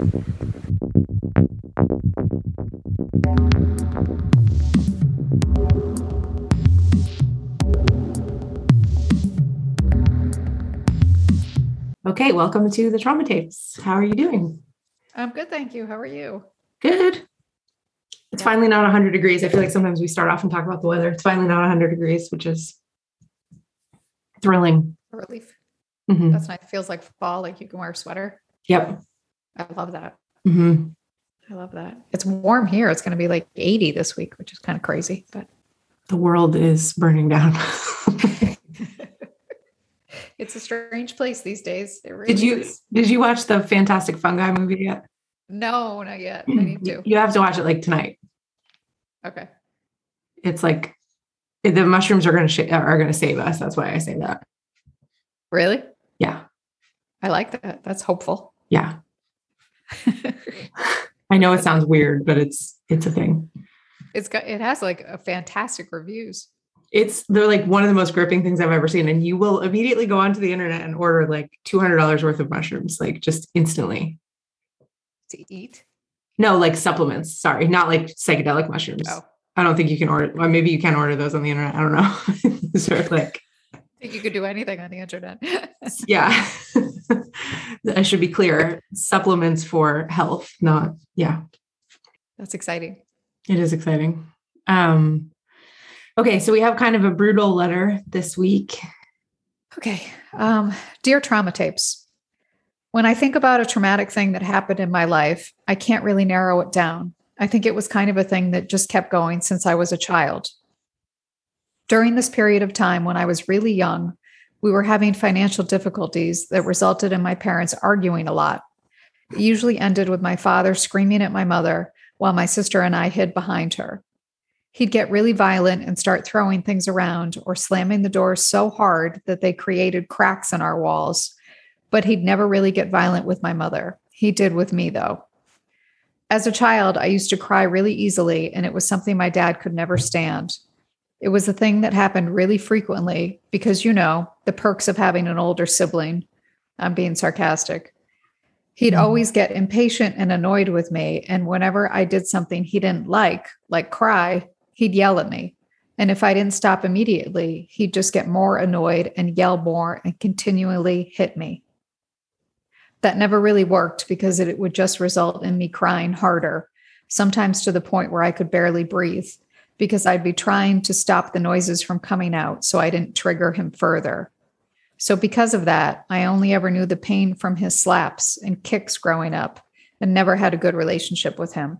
Okay, welcome to the trauma tapes. How are you doing? I'm good, thank you. How are you? Good. It's finally not 100 degrees. I feel like sometimes we start off and talk about the weather. It's finally not 100 degrees, which is thrilling. Relief. Mhm. That's nice. Feels like fall, like you can wear a sweater. Yep. I love that. hmm I love that. It's warm here. It's going to be like 80 this week, which is kind of crazy. But The world is burning down. it's a strange place these days. It really did you is. did you watch the Fantastic Fungi movie yet? No, not yet. I need to. You have to watch it like tonight. Okay. It's like the mushrooms are going to sh- are going to save us. That's why I say that. Really? Yeah. I like that. That's hopeful. Yeah. I know it sounds weird, but it's it's a thing. it's got it has like a fantastic reviews. It's they're like one of the most gripping things I've ever seen. And you will immediately go onto the internet and order like two hundred dollars worth of mushrooms, like just instantly. to eat. No, like supplements. Sorry, not like psychedelic mushrooms. Oh. I don't think you can order. Well, maybe you can order those on the internet. I don't know. sort of like, I think you could do anything on the internet. yeah. I should be clear. Supplements for health, not yeah. That's exciting. It is exciting. Um, okay, so we have kind of a brutal letter this week. Okay. Um, dear trauma tapes, when I think about a traumatic thing that happened in my life, I can't really narrow it down. I think it was kind of a thing that just kept going since I was a child. During this period of time when I was really young, we were having financial difficulties that resulted in my parents arguing a lot. It usually ended with my father screaming at my mother while my sister and I hid behind her. He'd get really violent and start throwing things around or slamming the doors so hard that they created cracks in our walls. But he'd never really get violent with my mother. He did with me, though. As a child, I used to cry really easily, and it was something my dad could never stand. It was a thing that happened really frequently because, you know, the perks of having an older sibling. I'm being sarcastic. He'd Mhm. always get impatient and annoyed with me. And whenever I did something he didn't like, like cry, he'd yell at me. And if I didn't stop immediately, he'd just get more annoyed and yell more and continually hit me. That never really worked because it would just result in me crying harder, sometimes to the point where I could barely breathe, because I'd be trying to stop the noises from coming out so I didn't trigger him further. So, because of that, I only ever knew the pain from his slaps and kicks growing up and never had a good relationship with him.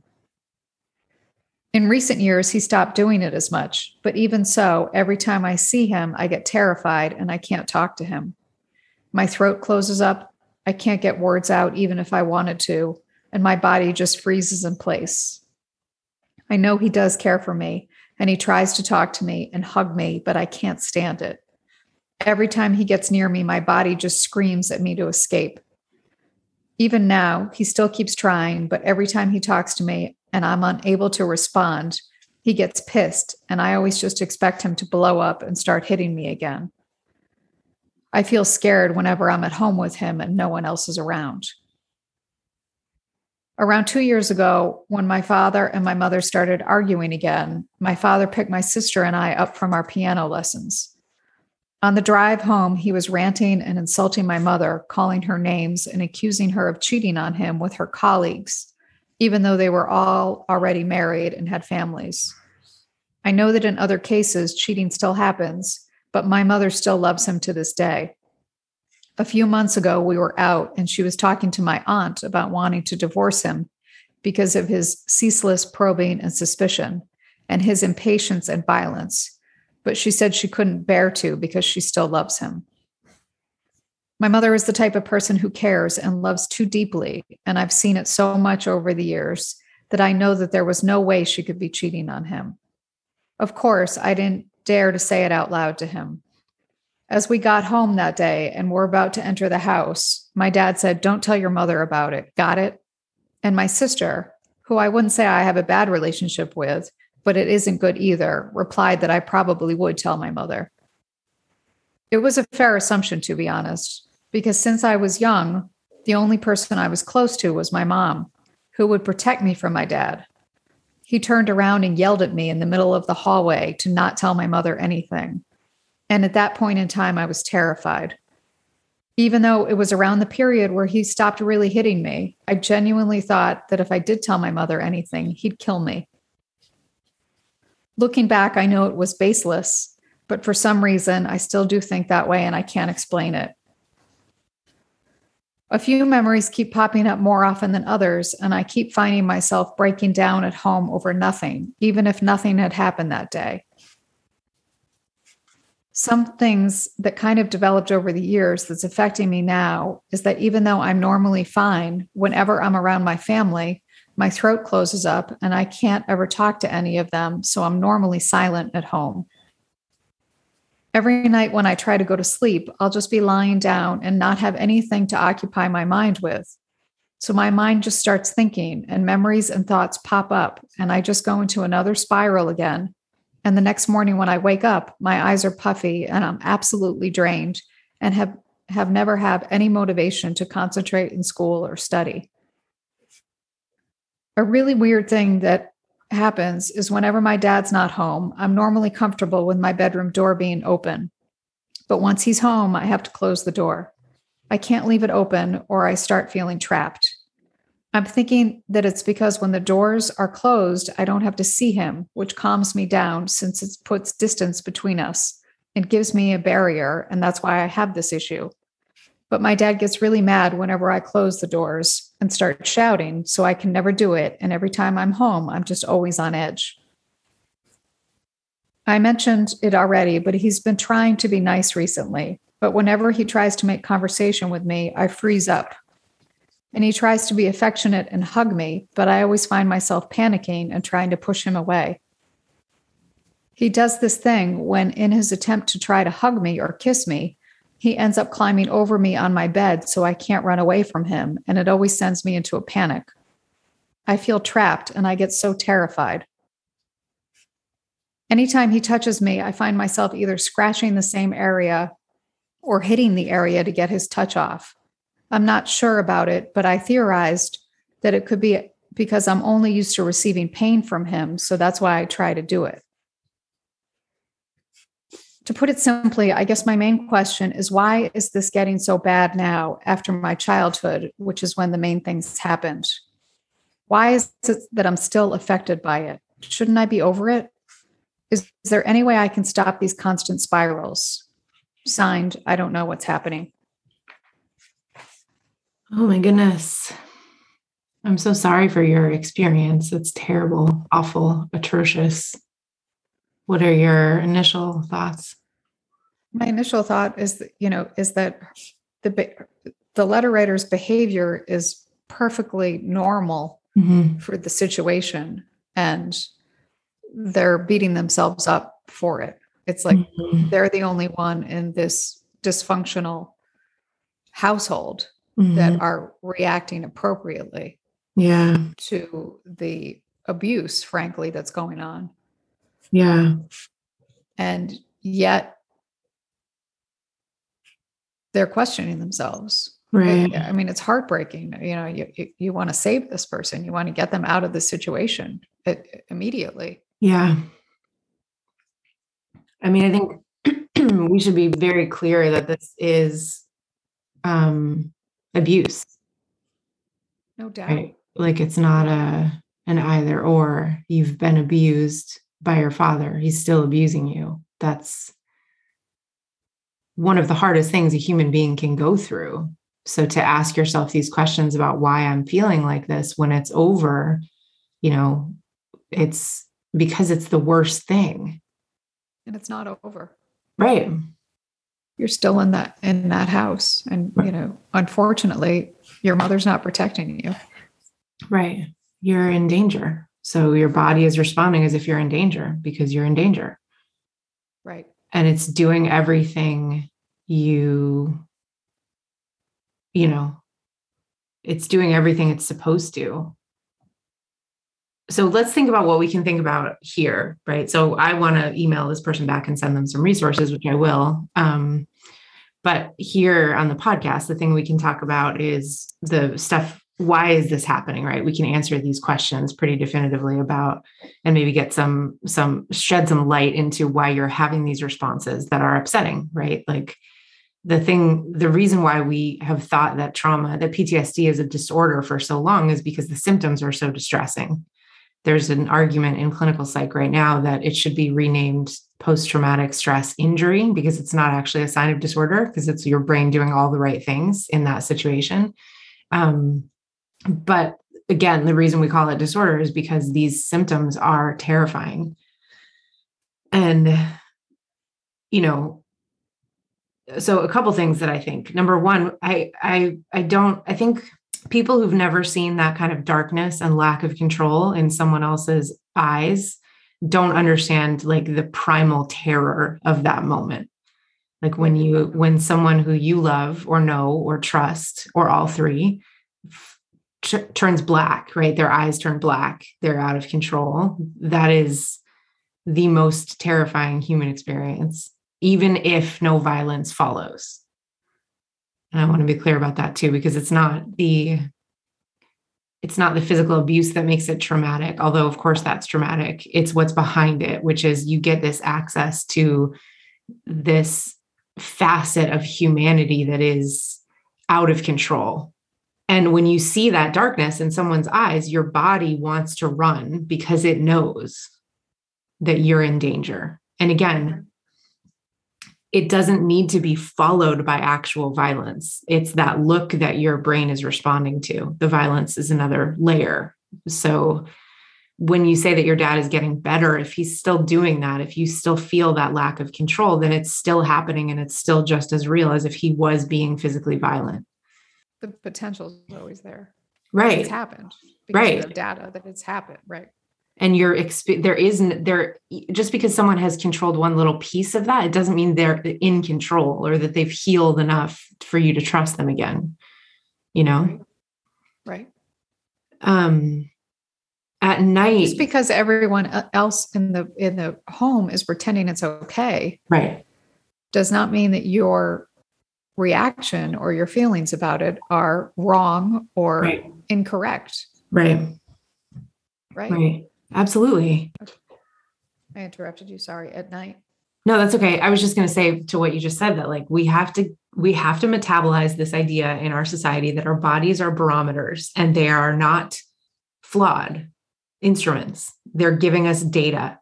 In recent years, he stopped doing it as much, but even so, every time I see him, I get terrified and I can't talk to him. My throat closes up. I can't get words out even if I wanted to, and my body just freezes in place. I know he does care for me and he tries to talk to me and hug me, but I can't stand it. Every time he gets near me, my body just screams at me to escape. Even now, he still keeps trying, but every time he talks to me and I'm unable to respond, he gets pissed, and I always just expect him to blow up and start hitting me again. I feel scared whenever I'm at home with him and no one else is around. Around two years ago, when my father and my mother started arguing again, my father picked my sister and I up from our piano lessons. On the drive home, he was ranting and insulting my mother, calling her names and accusing her of cheating on him with her colleagues, even though they were all already married and had families. I know that in other cases, cheating still happens, but my mother still loves him to this day. A few months ago, we were out and she was talking to my aunt about wanting to divorce him because of his ceaseless probing and suspicion and his impatience and violence. But she said she couldn't bear to because she still loves him. My mother is the type of person who cares and loves too deeply. And I've seen it so much over the years that I know that there was no way she could be cheating on him. Of course, I didn't dare to say it out loud to him. As we got home that day and were about to enter the house, my dad said, Don't tell your mother about it. Got it? And my sister, who I wouldn't say I have a bad relationship with, but it isn't good either, replied that I probably would tell my mother. It was a fair assumption, to be honest, because since I was young, The only person I was close to was my mom, who would protect me from my dad. He turned around and yelled at me in the middle of the hallway to not tell my mother anything. And at that point in time, I was terrified. Even though it was around the period where he stopped really hitting me, I genuinely thought that if I did tell my mother anything, he'd kill me. Looking back, I know it was baseless, but for some reason, I still do think that way and I can't explain it. A few memories keep popping up more often than others, and I keep finding myself breaking down at home over nothing, even if nothing had happened that day. Some things that kind of developed over the years that's affecting me now is that even though I'm normally fine, whenever I'm around my family, my throat closes up and I can't ever talk to any of them. So I'm normally silent at home. Every night when I try to go to sleep, I'll just be lying down and not have anything to occupy my mind with. So my mind just starts thinking, and memories and thoughts pop up, and I just go into another spiral again. And the next morning when I wake up, my eyes are puffy and I'm absolutely drained and have, have never had any motivation to concentrate in school or study. A really weird thing that happens is whenever my dad's not home, I'm normally comfortable with my bedroom door being open. But once he's home, I have to close the door. I can't leave it open or I start feeling trapped. I'm thinking that it's because when the doors are closed, I don't have to see him, which calms me down since it puts distance between us and gives me a barrier. And that's why I have this issue. But my dad gets really mad whenever I close the doors and start shouting, so I can never do it. And every time I'm home, I'm just always on edge. I mentioned it already, but he's been trying to be nice recently. But whenever he tries to make conversation with me, I freeze up. And he tries to be affectionate and hug me, but I always find myself panicking and trying to push him away. He does this thing when, in his attempt to try to hug me or kiss me, he ends up climbing over me on my bed so I can't run away from him, and it always sends me into a panic. I feel trapped and I get so terrified. Anytime he touches me, I find myself either scratching the same area or hitting the area to get his touch off. I'm not sure about it, but I theorized that it could be because I'm only used to receiving pain from him. So that's why I try to do it to put it simply, I guess my main question is why is this getting so bad now after my childhood, which is when the main things happened? Why is it that I'm still affected by it? Shouldn't I be over it? Is, is there any way I can stop these constant spirals? Signed, I don't know what's happening. Oh my goodness. I'm so sorry for your experience. It's terrible, awful, atrocious. What are your initial thoughts? My initial thought is that, you know, is that the the letter writer's behavior is perfectly normal mm-hmm. for the situation and they're beating themselves up for it. It's like mm-hmm. they're the only one in this dysfunctional household mm-hmm. that are reacting appropriately yeah to the abuse frankly that's going on yeah. And yet they're questioning themselves. Right. I mean, it's heartbreaking. You know, you, you, you want to save this person, you want to get them out of the situation immediately. Yeah. I mean, I think we should be very clear that this is um, abuse. No doubt. Right? Like it's not a an either or. You've been abused by your father. He's still abusing you. That's one of the hardest things a human being can go through. So to ask yourself these questions about why I'm feeling like this when it's over, you know, it's because it's the worst thing. And it's not over. Right. You're still in that in that house and you know, unfortunately, your mother's not protecting you. Right. You're in danger. So your body is responding as if you're in danger because you're in danger. Right. And it's doing everything you, you know, it's doing everything it's supposed to. So let's think about what we can think about here, right? So I want to email this person back and send them some resources, which I will. Um, But here on the podcast, the thing we can talk about is the stuff. Why is this happening? Right? We can answer these questions pretty definitively about, and maybe get some some shed some light into why you're having these responses that are upsetting. Right? Like the thing, the reason why we have thought that trauma, that PTSD is a disorder for so long, is because the symptoms are so distressing there's an argument in clinical psych right now that it should be renamed post traumatic stress injury because it's not actually a sign of disorder because it's your brain doing all the right things in that situation. Um, but again, the reason we call it disorder is because these symptoms are terrifying. And, you know, so a couple things that I think. Number one, I I I don't I think people who've never seen that kind of darkness and lack of control in someone else's eyes don't understand like the primal terror of that moment. Like when you when someone who you love or know or trust or all three t- turns black right? Their eyes turn black. They're out of control. That is the most terrifying human experience even if no violence follows and I want to mm-hmm. be clear about that too, because it's not the it's not the physical abuse that makes it traumatic, although of course that's traumatic. It's what's behind it, which is you get this access to this facet of humanity that is out of control. And when you see that darkness in someone's eyes, your body wants to run because it knows that you're in danger. And again, it doesn't need to be followed by actual violence. It's that look that your brain is responding to. The violence is another layer. So when you say that your dad is getting better, if he's still doing that, if you still feel that lack of control, then it's still happening and it's still just as real as if he was being physically violent. The potential is always there. Right. It's happened. right. data that it's happened. Right and you're exp- there isn't there just because someone has controlled one little piece of that it doesn't mean they're in control or that they've healed enough for you to trust them again you know? Right, right. um at night just because everyone else in the in the home is pretending it's okay right. does not mean that your reaction or your feelings about it are wrong or right. incorrect. Right. Right? Right Absolutely. I interrupted you. Sorry. At night. No, that's okay. I was just going to say to what you just said that like we have to we have to metabolize this idea in our society that our bodies are barometers and they are not flawed instruments. They're giving us data.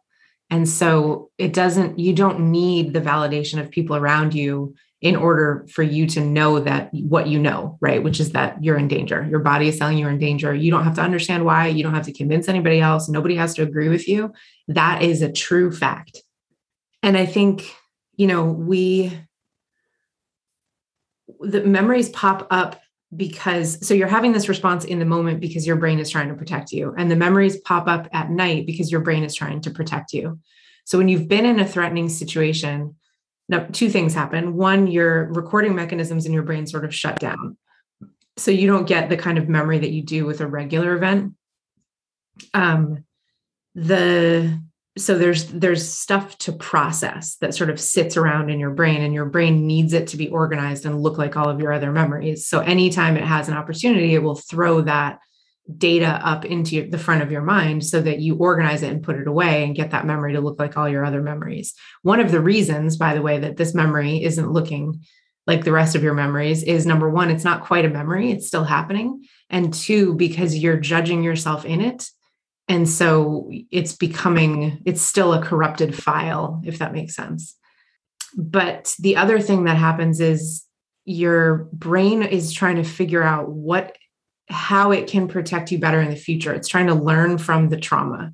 And so it doesn't you don't need the validation of people around you in order for you to know that what you know, right? Which is that you're in danger. Your body is telling you you're in danger. You don't have to understand why. You don't have to convince anybody else. Nobody has to agree with you. That is a true fact. And I think, you know, we, the memories pop up because so you're having this response in the moment because your brain is trying to protect you and the memories pop up at night because your brain is trying to protect you so when you've been in a threatening situation now, two things happen. One, your recording mechanisms in your brain sort of shut down. So you don't get the kind of memory that you do with a regular event. Um, the so there's there's stuff to process that sort of sits around in your brain and your brain needs it to be organized and look like all of your other memories so anytime it has an opportunity it will throw that data up into the front of your mind so that you organize it and put it away and get that memory to look like all your other memories. One of the reasons, by the way, that this memory isn't looking like the rest of your memories is number one, it's not quite a memory, it's still happening. And two, because you're judging yourself in it. And so it's becoming, it's still a corrupted file, if that makes sense. But the other thing that happens is your brain is trying to figure out what how it can protect you better in the future. It's trying to learn from the trauma.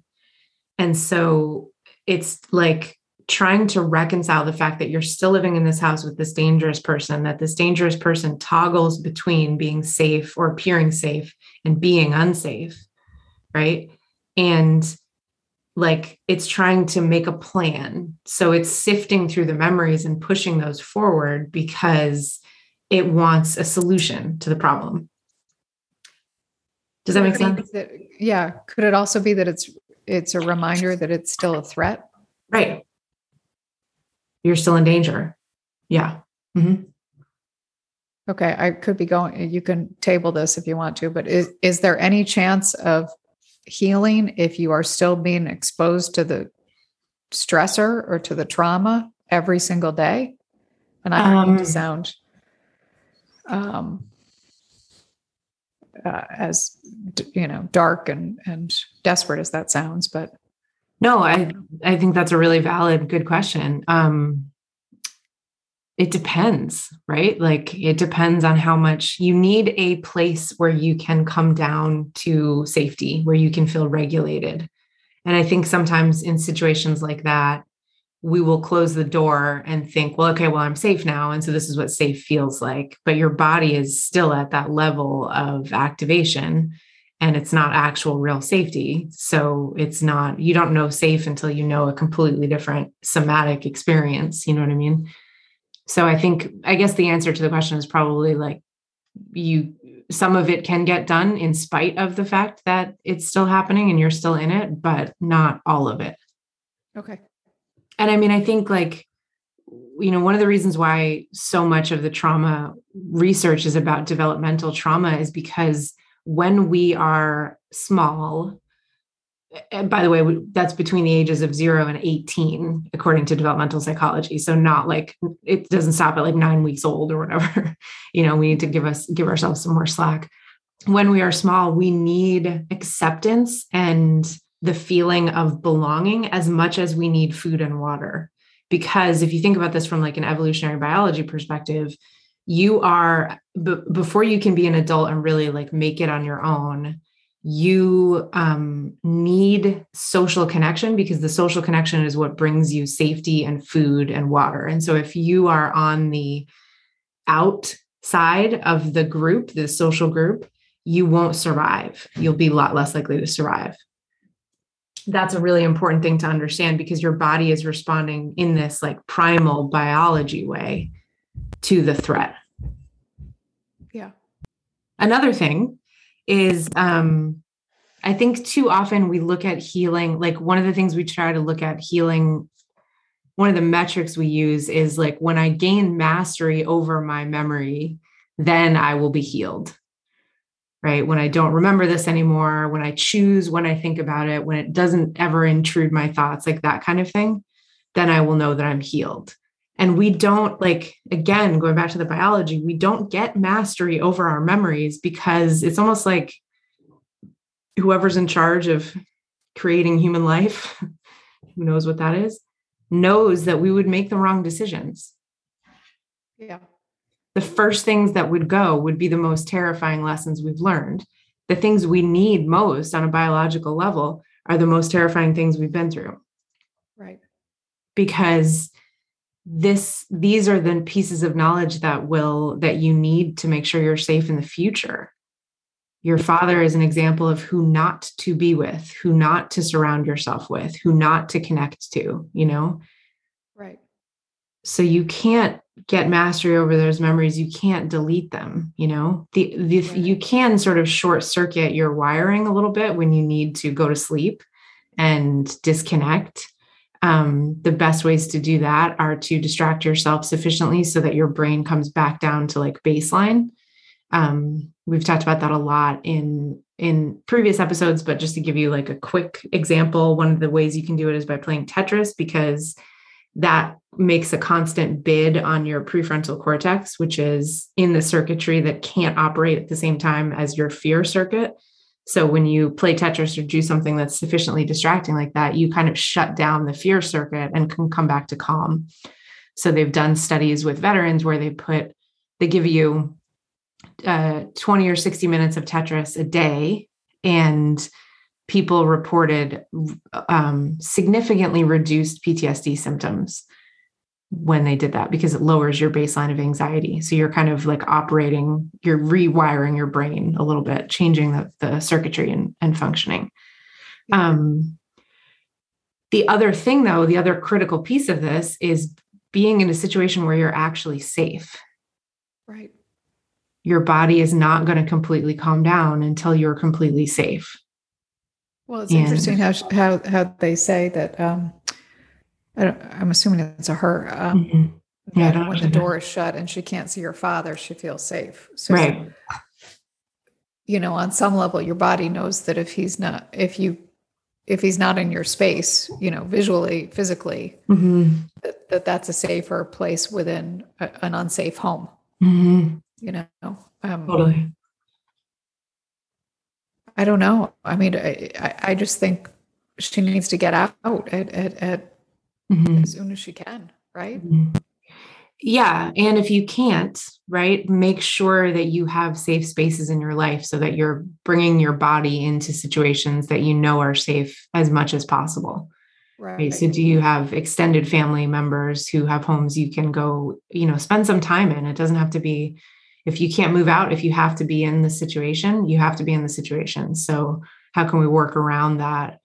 And so it's like trying to reconcile the fact that you're still living in this house with this dangerous person, that this dangerous person toggles between being safe or appearing safe and being unsafe. Right. And like it's trying to make a plan. So it's sifting through the memories and pushing those forward because it wants a solution to the problem. Does that make sense? That, yeah. Could it also be that it's it's a reminder that it's still a threat? Right. You're still in danger. Yeah. Mm-hmm. Okay, I could be going. You can table this if you want to, but is is there any chance of healing if you are still being exposed to the stressor or to the trauma every single day? And I don't um, to um, sound um, uh, as you know dark and and desperate as that sounds, but no, I I think that's a really valid, good question. Um, it depends, right? Like it depends on how much you need a place where you can come down to safety, where you can feel regulated. And I think sometimes in situations like that, we will close the door and think, well, okay, well, I'm safe now. And so this is what safe feels like. But your body is still at that level of activation and it's not actual real safety. So it's not, you don't know safe until you know a completely different somatic experience. You know what I mean? So I think, I guess the answer to the question is probably like you, some of it can get done in spite of the fact that it's still happening and you're still in it, but not all of it. Okay. And I mean, I think like, you know, one of the reasons why so much of the trauma research is about developmental trauma is because when we are small, and by the way, that's between the ages of zero and 18, according to developmental psychology. So not like it doesn't stop at like nine weeks old or whatever. you know, we need to give us give ourselves some more slack. When we are small, we need acceptance and the feeling of belonging as much as we need food and water. Because if you think about this from like an evolutionary biology perspective, you are b- before you can be an adult and really like make it on your own you um, need social connection because the social connection is what brings you safety and food and water. And so if you are on the outside of the group, the social group, you won't survive. You'll be a lot less likely to survive. That's a really important thing to understand because your body is responding in this like primal biology way to the threat. Yeah. Another thing is um I think too often we look at healing like one of the things we try to look at healing one of the metrics we use is like when I gain mastery over my memory then I will be healed. Right? When I don't remember this anymore, when I choose when I think about it, when it doesn't ever intrude my thoughts like that kind of thing, then I will know that I'm healed. And we don't like, again, going back to the biology, we don't get mastery over our memories because it's almost like whoever's in charge of creating human life, who knows what that is, knows that we would make the wrong decisions. Yeah. The first things that would go would be the most terrifying lessons we've learned. The things we need most on a biological level are the most terrifying things we've been through. Right. Because this these are the pieces of knowledge that will that you need to make sure you're safe in the future your father is an example of who not to be with who not to surround yourself with who not to connect to you know so you can't get mastery over those memories. You can't delete them you know? The, the you can sort of short circuit your wiring a little bit when you need to go to sleep and disconnect. Um, the best ways to do that are to distract yourself sufficiently so that your brain comes back down to like baseline. Um, we've talked about that a lot in in previous episodes, but just to give you like a quick example, one of the ways you can do it is by playing Tetris because that makes a constant bid on your prefrontal cortex, which is in the circuitry that can't operate at the same time as your fear circuit. So when you play Tetris or do something that's sufficiently distracting like that, you kind of shut down the fear circuit and can come back to calm. So they've done studies with veterans where they put, they give you uh, 20 or 60 minutes of Tetris a day, and people reported um, significantly reduced PTSD symptoms when they did that because it lowers your baseline of anxiety. So you're kind of like operating, you're rewiring your brain a little bit, changing the, the circuitry and, and functioning. Um, the other thing, though, the other critical piece of this is being in a situation where you're actually safe. Right. Your body is not going to completely calm down until you're completely safe. Well, it's and, interesting how how how they say that um, I am assuming it's a her. Um, mm-hmm. Yeah, when the door is shut and she can't see her father, she feels safe. So, Right. you know, on some level, your body knows that if he's not, if you, if he's not in your space, you know, visually, physically, Mhm. that, that that's a safer place within a, an unsafe home. Mhm. You know, um, Totally. I don't know. I mean, I, I, just think she needs to get out at, at, at Mhm. as soon as she can, right? Mhm. Yeah. And if you can't, right, make sure that you have safe spaces in your life so that you're bringing your body into situations that you know are safe as much as possible. Right. Right. So, do you have extended family members who have homes you can go, you know, spend some time in? It doesn't have to be, if you can't move out, if you have to be in the situation, you have to be in the situation. So, how can we work around that?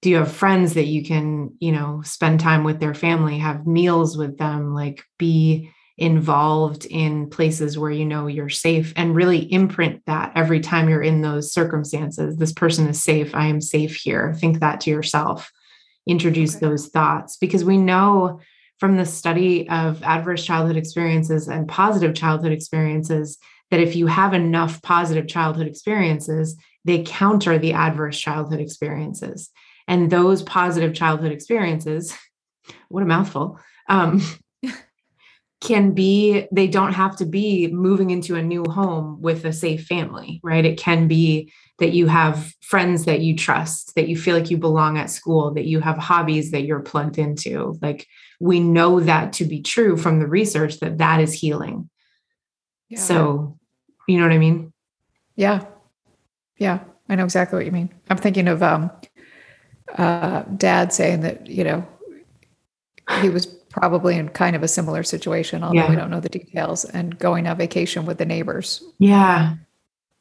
Do you have friends that you can, you know, spend time with their family, have meals with them, like be involved in places where you know you're safe and really imprint that every time you're in those circumstances? This person is safe. I am safe here. Think that to yourself introduce Okay. those thoughts because we know from the study of adverse childhood experiences and positive childhood experiences that if you have enough positive childhood experiences, they counter the adverse childhood experiences. And those positive childhood experiences, what a mouthful, um, can be, they don't have to be moving into a new home with a safe family, right? It can be that you have friends that you trust, that you feel like you belong at school, that you have hobbies that you're plugged into. Like we know that to be true from the research that that is healing. Yeah. So, you know what I mean? Yeah. Yeah. I know exactly what you mean. I'm thinking of um uh dad saying that, you know, he was probably in kind of a similar situation, although we don't know the details, and going on vacation with the neighbors Yeah.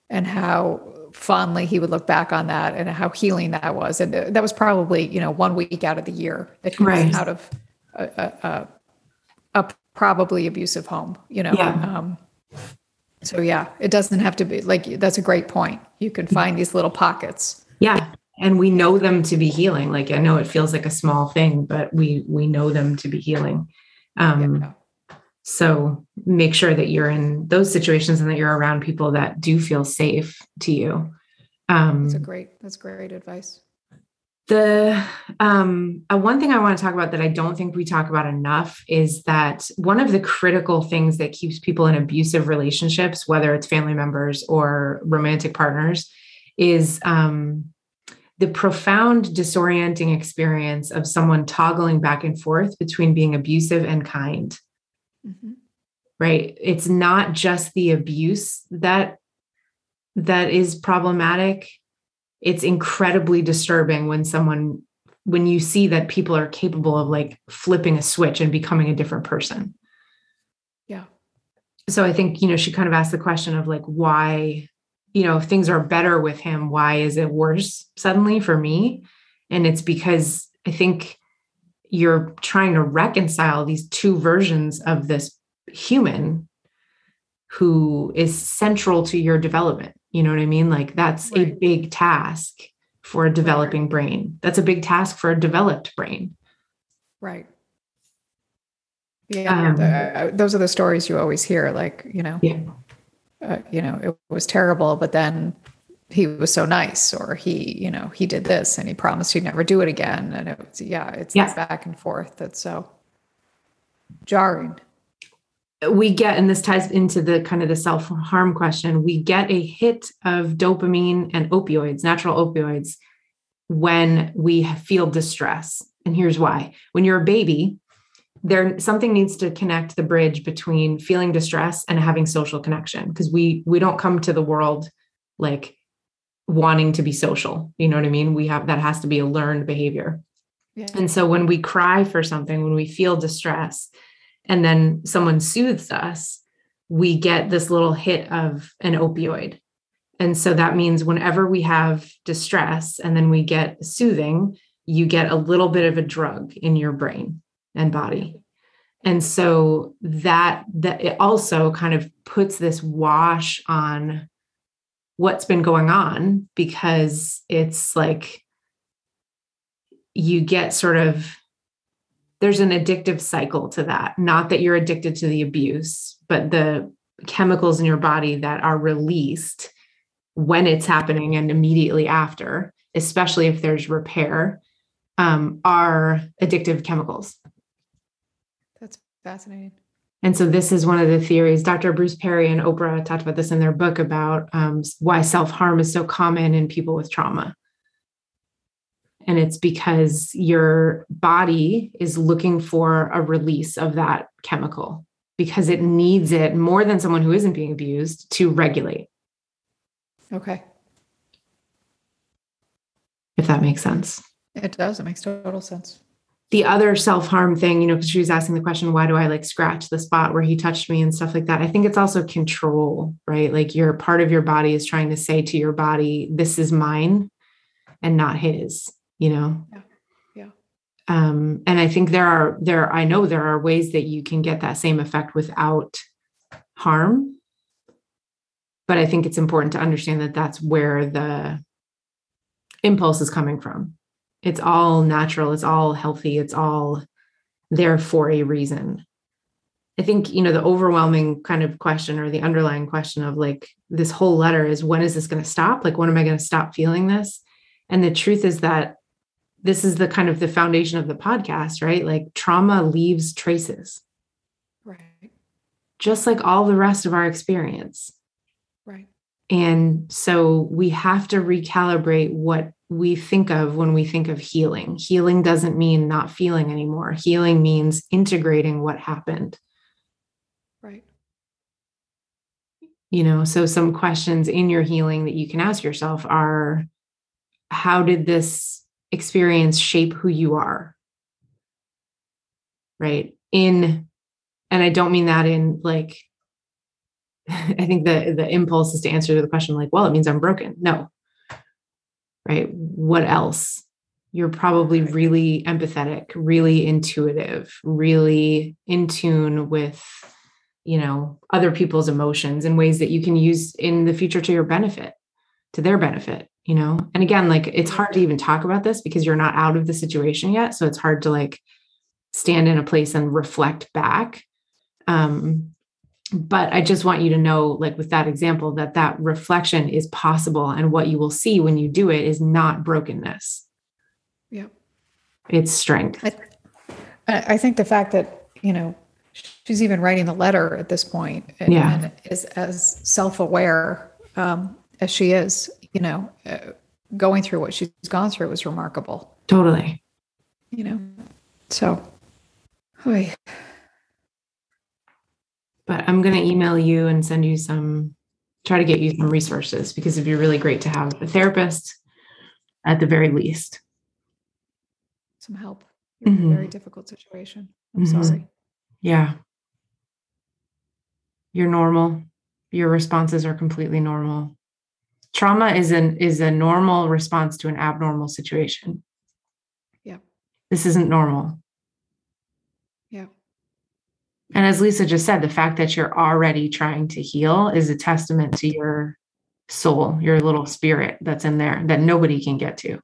and how fondly he would look back on that and how healing that was. And uh, that was probably, you know, one week out of the year that he Right. was out of a, a, a, probably abusive home, you know? Yeah. Um, so yeah, it doesn't have to be like, that's a great point. You can find these little pockets. Yeah. And we know them to be healing. Like I know it feels like a small thing, but we we know them to be healing. Um Yeah. so make sure that you're in those situations and that you're around people that do feel safe to you. Um That's a great, that's great advice. The um uh, one thing i want to talk about that i don't think we talk about enough is that one of the critical things that keeps people in abusive relationships whether it's family members or romantic partners is um the profound disorienting experience of someone toggling back and forth between being abusive and kind. Mhm. right? It's not just the abuse that that is problematic it's incredibly disturbing when someone when you see that people are capable of like flipping a switch and becoming a different person. Yeah. so i think you know she kind of asked the question of like why you know if things are better with him why is it worse suddenly for me? And it's because i think you're trying to reconcile these two versions of this human who is central to your development you know what i mean like that's a big task for a developing brain that's a big task for a developed brain Right. Yeah. Um, the- uh, those are the stories you always hear. Like, you know, yeah uh, you know, it was terrible, but then he was so nice, or he, you know, he did this and he promised he'd never do it again. And it was, yeah, it's that back and forth that's so jarring. We get and this ties into the kind of the self-harm question we get a hit of dopamine and opioids natural opioids when we feel distress. And here's why. When you're a baby there something needs to connect the bridge between feeling distress and having social connection because we we don't come to the world like wanting to be social. You know what i mean? We have that has to be a learned behavior. Yeah. and so when we cry for something, when we feel distress, and then someone soothes us, we get this little hit of an opioid. And so that means whenever we have distress and then we get soothing, you get a little bit of a drug in your brain and body. And so that that it also kind of puts this wash on what's been going on because it's like you get sort of there's an addictive cycle to that. Not that you're addicted to the abuse, but the chemicals in your body that are released when it's happening and immediately after, especially if there's repair, um, are addictive chemicals. That's fascinating. And so this is one of the theories. Dr. Bruce Perry and Oprah talked about this in their book about um, why self harm is so common in people with trauma. And it's because your body is looking for a release of that chemical because it needs it more than someone who isn't being abused to regulate. Okay. If that makes sense. It does. It makes total sense. The other self harm thing, you know, because she was asking the question, why do I like scratch the spot where he touched me and stuff like that? I think it's also control, right? Like your part of your body is trying to say to your body, this is mine and not his you know? Yeah. Yeah. Um and i think there are there i know there are ways that you can get that same effect without harm. But i think it's important to understand that that's where the impulse is coming from. It's all natural it's all healthy it's all there for a reason. I think you know the overwhelming kind of question or the underlying question of like this whole letter is when is this going to stop? Like when am i going to stop feeling this? And the truth is that this is the kind of the foundation of the podcast, right? Like trauma leaves traces. Right. Just like all the rest of our experience. Right. And so we have to recalibrate what we think of when we think of healing. Healing doesn't mean not feeling anymore. Healing means integrating what happened. Right. You know, so some questions in your healing that you can ask yourself are how did this experience shape who you are. Right? In and i don't mean that in like i think the the impulse is to answer the question like well it means i'm broken. No. Right? What else? You're probably really empathetic really intuitive really in tune with you know other people's emotions in ways that you can use in the future to your benefit to their benefit you know? And again like it's hard to even talk about this because you're not out of the situation yet so it's hard to like stand in a place and reflect back. Um but i just want you to know like with that example that that reflection is possible and what you will see when you do it is not brokenness. Yeah it's strength. I, I think the fact that you know she's even writing the letter at this point and, yeah. and is as self-aware um, as she is you know, uh, going through what she's gone through was remarkable. Totally. You know, so. Oy. But I'm going to email you and send you some, try to get you some resources because it'd be really great to have a therapist at the very least. Some help. Mm-hmm. very difficult situation. I'm mm-hmm. sorry. Yeah. You're normal. Your responses are completely normal trauma is an is a normal response to an abnormal situation. Yeah. This isn't normal. Yeah. And as lisa just said the fact that you're already trying to heal is a testament to your soul your little spirit that's in there that nobody can get to.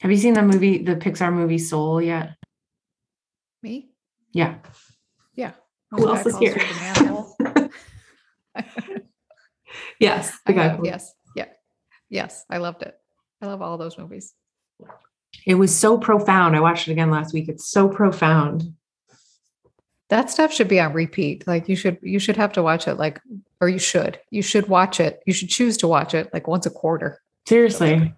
Have you seen the movie the pixar movie soul yet? Me? Yeah. Yeah. Who else is here Yes, the guy. yes, yeah, yes. I loved it. I love all those movies. It was so profound. I watched it again last week. It's so profound. That stuff should be on repeat. Like you should, you should have to watch it. Like, or you should, you should watch it. You should choose to watch it like once a quarter. Seriously.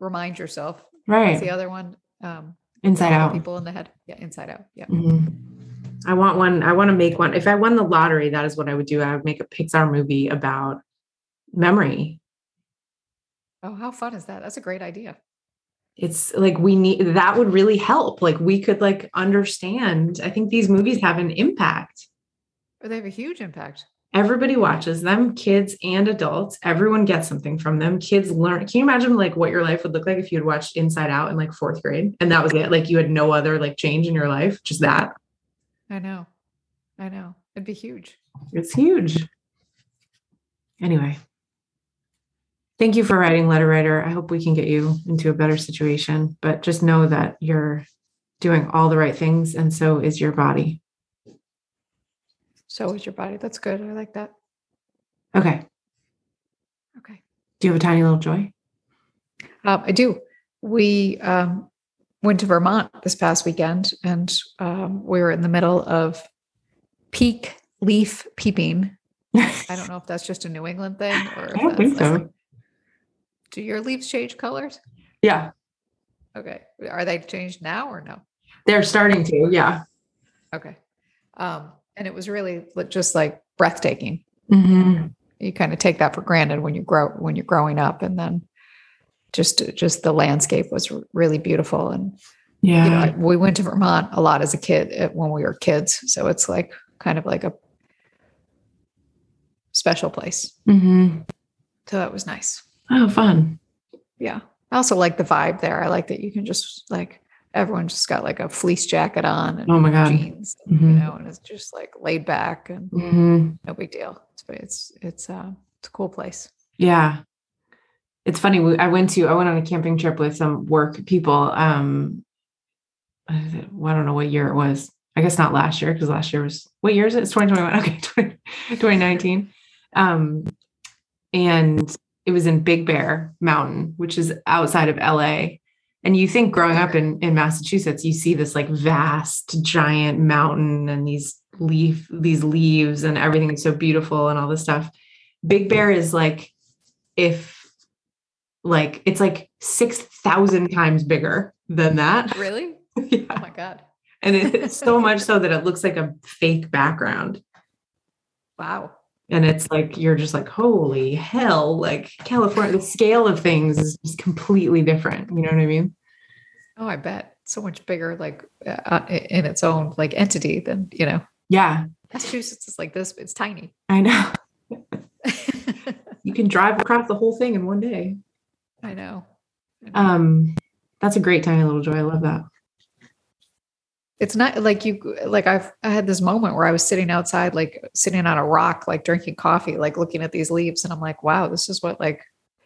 remind yourself. Right. What's the other one? Um, Inside Out. People in the head. Yeah. Inside Out. Yeah. Mm-hmm. I want one. I want to make one. If I won the lottery, that is what I would do. I would make a Pixar movie about memory. Oh, how fun is that? That's a great idea. It's like we need that would really help. Like we could like understand. I think these movies have an impact. Or they have a huge impact. Everybody watches them, kids and adults. Everyone gets something from them. Kids learn. Can you imagine like what your life would look like if you had watched Inside Out in like fourth grade and that was it? Like you had no other like change in your life, just that. I know. I know. It'd be huge. It's huge. Anyway, Thank you for writing letter writer. I hope we can get you into a better situation, but just know that you're doing all the right things, and so is your body. So is your body. That's good. I like that. Okay. Okay. Do you have a tiny little joy? Um, I do. We um, went to Vermont this past weekend, and um, we were in the middle of peak leaf peeping. I don't know if that's just a New England thing or if I don't think that's so. like- do your leaves change colors? Yeah, Okay. Are they changed now or no? they're starting to. Yeah. Okay. Um, and it was really just like breathtaking. Mhm. You kind of take that for granted when you grow when you're growing up, and then just just the landscape was really beautiful. And Yeah. you know, I- we went to Vermont a lot as a kid uh, when we were kids, so it's like kind of like a special place. Mm-hmm. So that was nice. Oh, fun. Yeah. I also like the vibe there. I like that you can just like everyone just got like a fleece jacket on and Oh my God. jeans, you Mhm. know, and it's just like laid back and hmm no big deal. It's it's it's uh it's a cool place. Yeah. It's funny. we- I went to, I went on a camping trip with some work people. Um, I don't know what year it was. I guess not last year because last year was, what year is it? It's 2021. Okay. 20, 2019. Um, and it was in Big Bear Mountain, which is outside of LA. And you think growing up in, in Massachusetts, you see this like vast, giant mountain and these leaf, these leaves and everything is so beautiful and all this stuff. Big Bear is like if like it's like 6,000 times bigger than that. Really? Oh my god. And it's so much so that it looks like a fake background. Wow. And it's like you're just like, holy hell, like California, the scale of things is just completely different. You know what I mean? Oh, I bet so much bigger, like uh, in its own like entity than you know. Yeah, Massachusetts is like this. It's tiny. I know. You can drive across the whole thing in one day. I know. I know. Um, that's a great tiny little joy. I love that. It's not like you like I've I had this moment where I was sitting outside, like sitting on a rock, like drinking coffee, like looking at these leaves, and I'm like, wow, this is what like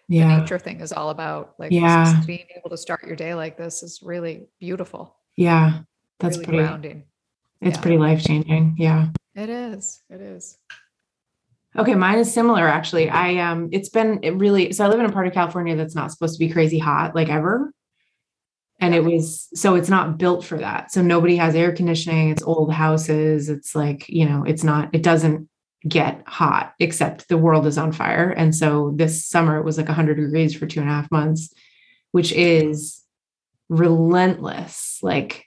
the nature thing is all about. Like Yeah. being able to start your day like this is really beautiful. Yeah. That's really pretty, grounding. it's yeah. pretty life changing. Yeah. It is. It is. Okay, mine is similar actually. I um it's been it really so I live in a part of California that's not supposed to be crazy hot like ever. And it was so it's not built for that. So nobody has air conditioning, it's old houses, it's like, you know, it's not it doesn't get hot except the world is on fire. And so this summer it was like 100 degrees for two and a half months, which is relentless. Like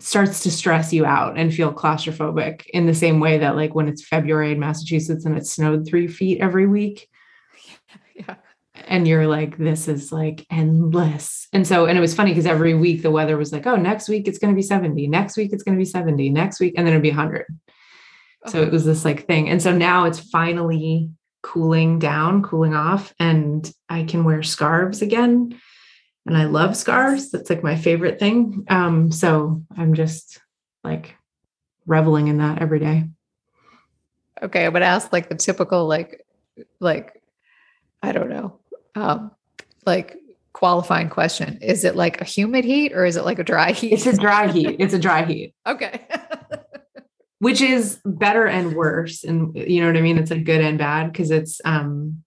starts to stress you out and feel claustrophobic in the same way that like when it's February in Massachusetts and it snowed three feet every week Yeah. And you're like this is like endless. And so and it was funny because every week the weather was like oh next week it's going to be 70 next week it's going to be 70 next week and then it'd be 100 so it was this like thing. And so now it's finally cooling down cooling off and i can wear scarves again. And i love scarves. That's like my favorite thing. Um so i'm just like reveling in that every day. Okay, I would ask like the typical like like I don't know. Um like qualifying question. Is it like a humid heat or is it like a dry heat? it's a dry heat it's a dry heat okay. which is better and worse and you know what i mean it's like good and bad because it's um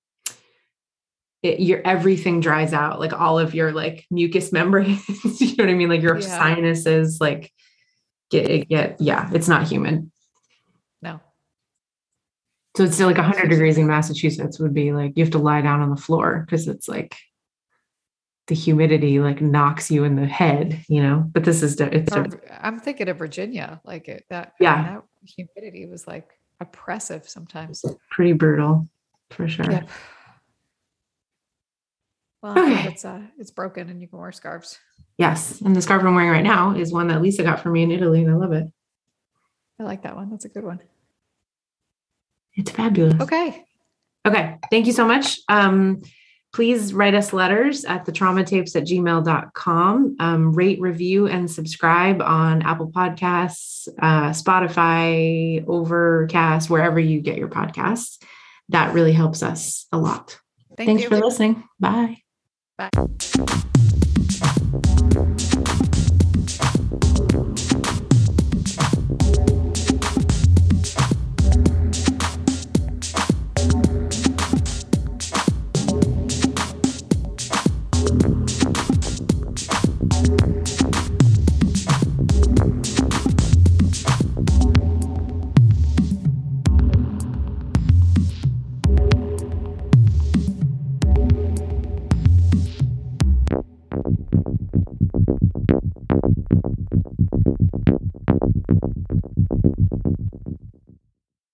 it, your everything dries out like all of your like mucous membranes you know what i mean like your Yeah. sinuses like get get yeah it's not humid. So it's still like 100 degrees in massachusetts would be like you have to lie down on the floor because it's like the humidity like knocks you in the head you know but this is it's Or a, V- I'm thinking of Virginia. Like it, that Yeah. that humidity was like oppressive sometimes. pretty brutal for sure Yeah. Well, Okay. it's uh it's broken and you can wear scarves. yes and the scarf i'm wearing right now is one that lisa got for me in italy and i love it I like that one. That's a good one. It's fabulous. Okay. Okay. Thank you so much. Um, please write us letters at the traumatapes at gmail.com. Um, rate, review, and subscribe on Apple Podcasts, uh, Spotify, Overcast, wherever you get your podcasts. That really helps us a lot. Thank Thanks you. for listening. Bye. Bye.